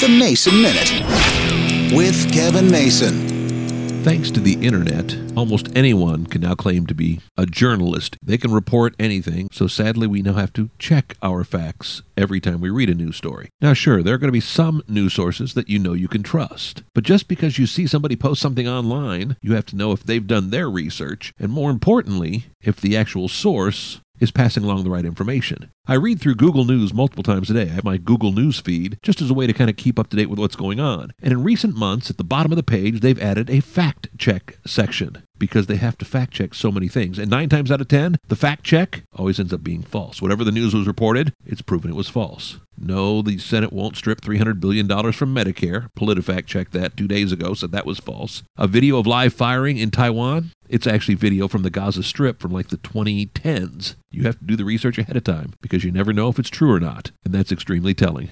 The Mason Minute with Kevin Mason. Thanks to the internet, almost anyone can now claim to be a journalist. They can report anything, so sadly, we now have to check our facts every time we read a news story. Now, sure, there are going to be some news sources that you know you can trust, but just because you see somebody post something online, you have to know if they've done their research, and more importantly, if the actual source is passing along the right information. I read through Google News multiple times a day. I have my Google News feed just as a way to kind of keep up to date with what's going on. And in recent months, at the bottom of the page, they've added a fact check section because they have to fact check so many things. And nine times out of ten, the fact check always ends up being false. Whatever the news was reported, it's proven it was false. No, the Senate won't strip $300 billion from Medicare. PolitiFact checked that two days ago, said that was false. A video of live firing in Taiwan, it's actually video from the Gaza Strip from like the 2010s. You have to do the research ahead of time because you never know if it's true or not, and that's extremely telling.